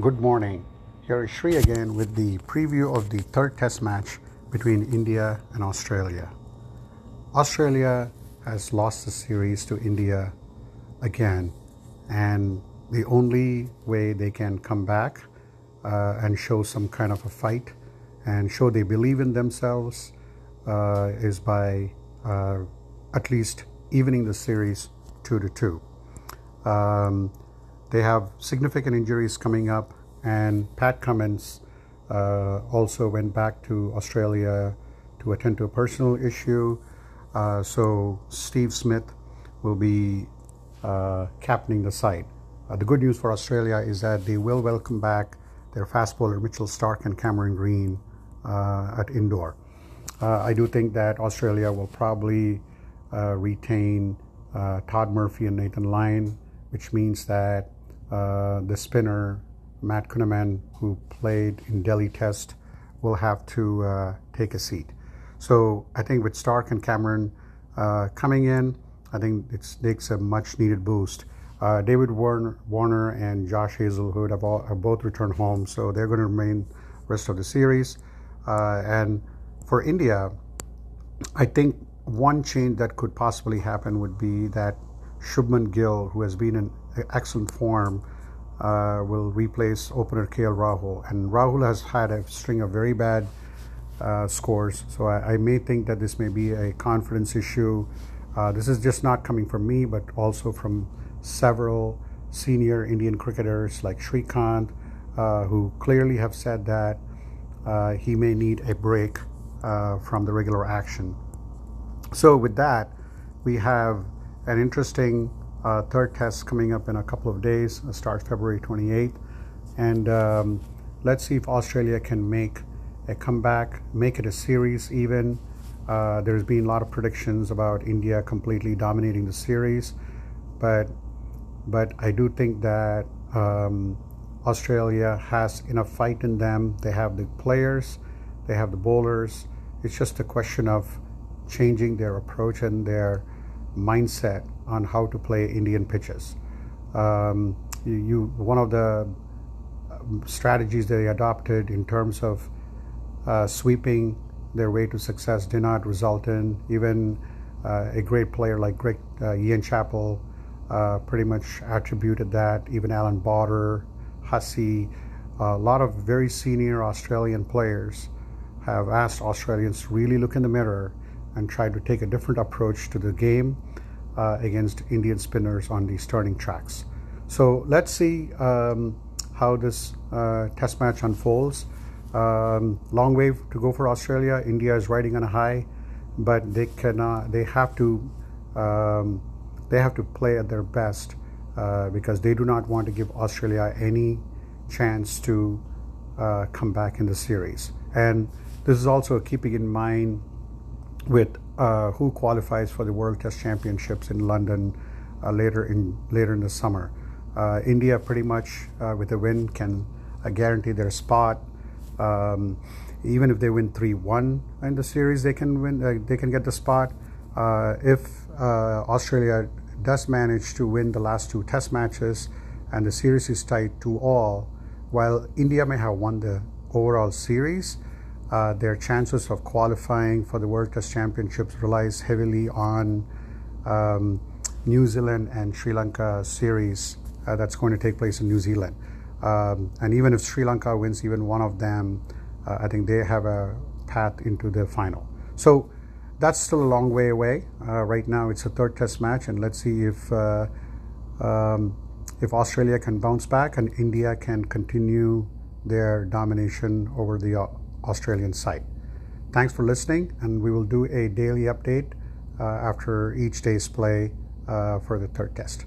Good morning. Here is Sri again with the preview of the third test match between India and Australia. Australia has lost the series to India again, and the only way they can come back uh, and show some kind of a fight and show they believe in themselves uh, is by uh, at least evening the series two to two. Um, they have significant injuries coming up, and Pat Cummins uh, also went back to Australia to attend to a personal issue. Uh, so Steve Smith will be uh, captaining the side. Uh, the good news for Australia is that they will welcome back their fast bowler Mitchell Starc and Cameron Green uh, at Indore. Uh, I do think that Australia will probably retain Todd Murphy and Nathan Lyon, which means that uh, the spinner Matt Kuhnemann, who played in Delhi Test, will have to uh, take a seat. So I think with Starc and Cameron uh, coming in, I think it takes a much needed boost. Uh, David Warner, and Josh Hazlewood have, all, have, both returned home, so they're going to remain rest of the series. Uh, and for India, I think one change that could possibly happen would be that Shubman Gill, who has been in excellent form, uh, will replace opener KL Rahul. And Rahul has had a string of very bad uh, scores, so I, I, may think that this may be a confidence issue. Uh, this is just not coming from me, but also from several senior Indian cricketers like Srikkanth, uh, who clearly have said that uh, he may need a break uh, from the regular action. So, with that, we have an interesting uh, third test coming up in a couple of days, uh, starts February 28th. And um, let's see if Australia can make a comeback, make it a series even. Uh, there's been a lot of predictions about India completely dominating the series, but but I do think that um, Australia has enough fight in them. They have the players, they have the bowlers. It's just a question of changing their approach and their mindset on how to play Indian pitches. Um, you, one of the um, strategies they adopted in terms of uh, sweeping their way to success did not result in even uh, a great player like Greg, uh, Ian Chappell uh, pretty much attributed that. Even Allan Border, Hussey, a lot of very senior Australian players have asked Australians to really look in the mirror and try to take a different approach to the game uh, against Indian spinners on these turning tracks. So let's see um, how this uh, test match unfolds. Um, long way to go for Australia. India is riding on a high, but they cannot. They have to. Um, they have to play at their best uh, because they do not want to give Australia any chance to uh, come back in the series. And this is also keeping in mind with uh, who qualifies for the World Test Championships in London uh, later in later in the summer. Uh, India pretty much uh, with a win can uh, guarantee their spot. Um, even if they win three one in the series, they can win. Uh, they can get the spot. if Australia does manage to win the last two Test matches and the series is tied to all, while India may have won the overall series, uh, their chances of qualifying for the World Test Championships relies heavily on um, New Zealand and Sri Lanka series uh, that's going to take place in New Zealand. Um, and even if Sri Lanka wins even one of them, uh, I think they have a path into the final. So that's still a long way away. Uh, right now, it's a third Test match, and let's see if uh, um, if Australia can bounce back and India can continue their domination over the Australian site. Thanks for listening, and we will do a daily update uh, after each day's play uh, for the third test.